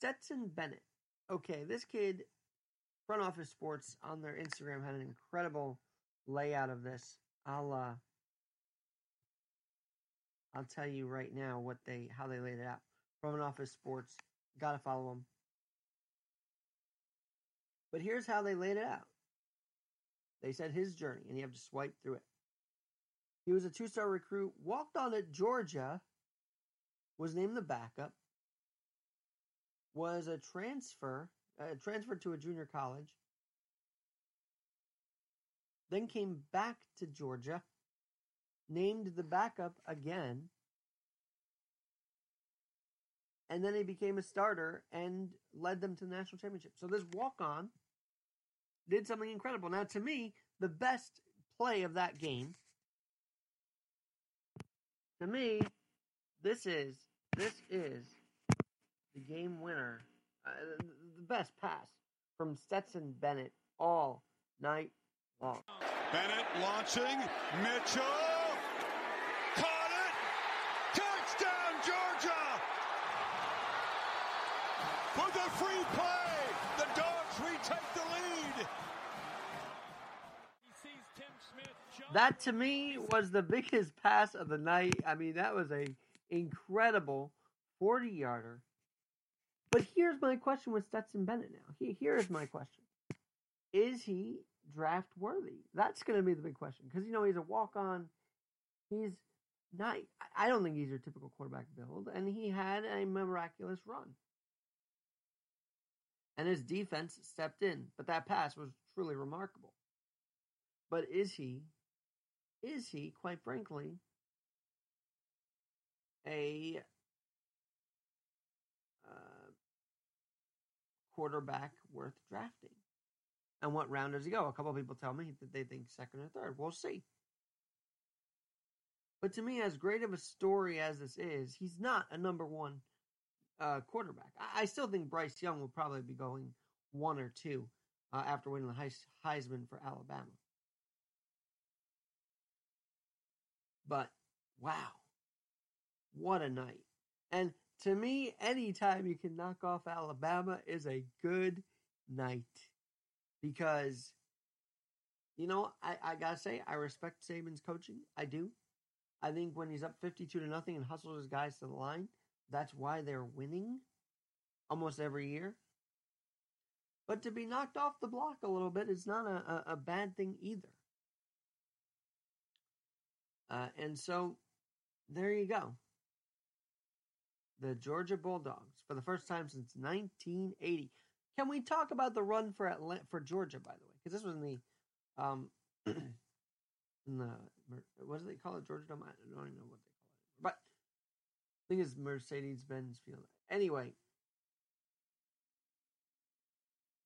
Stetson Bennett. Okay, this kid, front office sports on their Instagram had an incredible layout of this. I'll uh I'll tell you right now what they how they laid it out. Front office sports, gotta follow them. But here's how they laid it out. They said his journey, and you have to swipe through it. He was a two star recruit, walked on at Georgia, was named the backup, was a transfer, uh, transferred to a junior college, then came back to Georgia, named the backup again, and then he became a starter and led them to the national championship. So this walk on did something incredible. Now, to me, the best play of that game, to me, this is this is the game winner, uh, the best pass from Stetson Bennett all night long. Bennett launching, Mitchell caught it, touchdown Georgia! For the free play, the Dogs retake the lead. He sees Tim Smith jump. That to me was the biggest pass of the night. I mean, that was a incredible 40 yarder. But here's my question with Stetson Bennett now. He, here's my question. Is he draft worthy? That's going to be the big question because you know he's a walk on. He's not. I don't think he's your typical quarterback build, and he had a miraculous run. And his defense stepped in, but that pass was truly remarkable. But is he, is he, quite frankly, a quarterback worth drafting? And what round does he go? A couple people tell me that they think second or third. We'll see. But to me, as great of a story as this is, he's not a number one uh, quarterback. I, I still think Bryce Young will probably be going one or two uh, after winning the Heis- Heisman for Alabama. But wow, what a night! And to me, anytime you can knock off Alabama is a good night because you know I, I gotta say I respect Saban's coaching. I do. I think when he's up fifty-two to nothing and hustles his guys to the line, that's why they're winning almost every year. But to be knocked off the block a little bit is not a, a, a bad thing either. Uh, and so there you go. The Georgia Bulldogs for the first time since 1980. Can we talk about the run for Atlanta, for Georgia, by the way? Because this was in the um in the what do they call it? Georgia Dome. I don't even know what they call it, but I think it's Mercedes Benz Field. Anyway,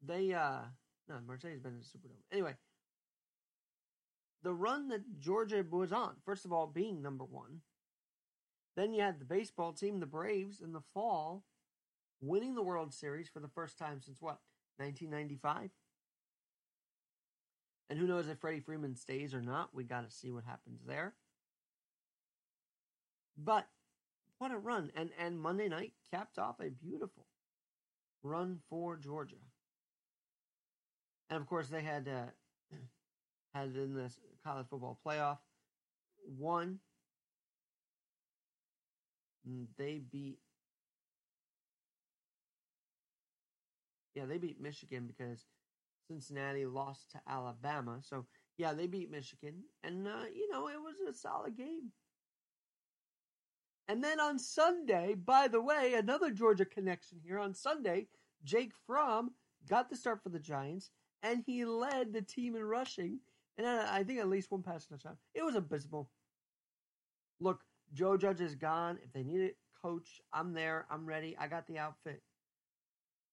they uh no Mercedes Benz Superdome. Anyway, the run that Georgia was on, first of all, being number one. Then you had the baseball team, the Braves, in the fall, winning the World Series for the first time since what, 1995? And who knows if Freddie Freeman stays or not? We got to see what happens there. But what a run! And and Monday night capped off a beautiful run for Georgia. And of course, they had uh, had in this college football playoff one. They beat. Yeah, they beat Michigan because Cincinnati lost to Alabama. So yeah, they beat Michigan, and uh, you know it was a solid game. And then on Sunday, by the way, another Georgia connection here. On Sunday, Jake Fromm got the start for the Giants, and he led the team in rushing, and I think at least one pass touchdown. It was abysmal. Look, Joe Judge is gone. If they need a coach, I'm there. I'm ready. I got the outfit.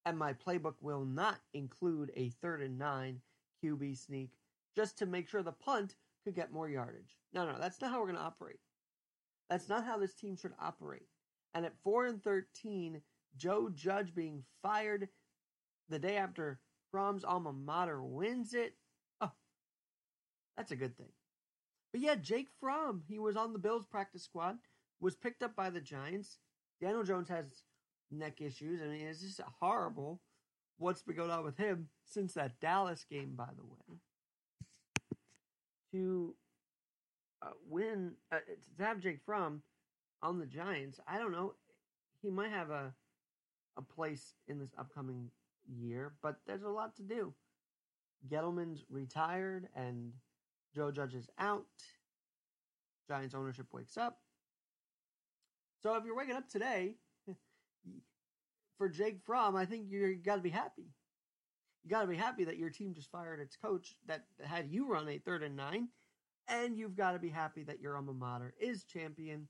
And my playbook will not include a third and nine QB sneak just to make sure the punt could get more yardage. No, no, that's not how we're going to operate. That's not how this team should operate. And at 4 and 13, Joe Judge being fired the day after Fromm's alma mater wins it. Oh, that's a good thing. But yeah, Jake Fromm, he was on the Bills practice squad, was picked up by the Giants. Daniel Jones has neck issues. I mean, it's just horrible what's been going on with him since that Dallas game, by the way. To uh, win, uh, to have Jake Fromm on the Giants, I don't know. He might have a a place in this upcoming year, but there's a lot to do. Gettleman's retired and Joe Judge is out. Giants ownership wakes up. So if you're waking up today for Jake Fromm, I think you got to be happy. You got to be happy that your team just fired its coach that had you run a third and nine, and you've got to be happy that your alma mater is champion.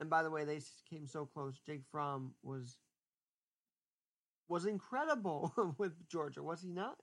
And by the way, they came so close. Jake Fromm was was incredible with Georgia, was he not?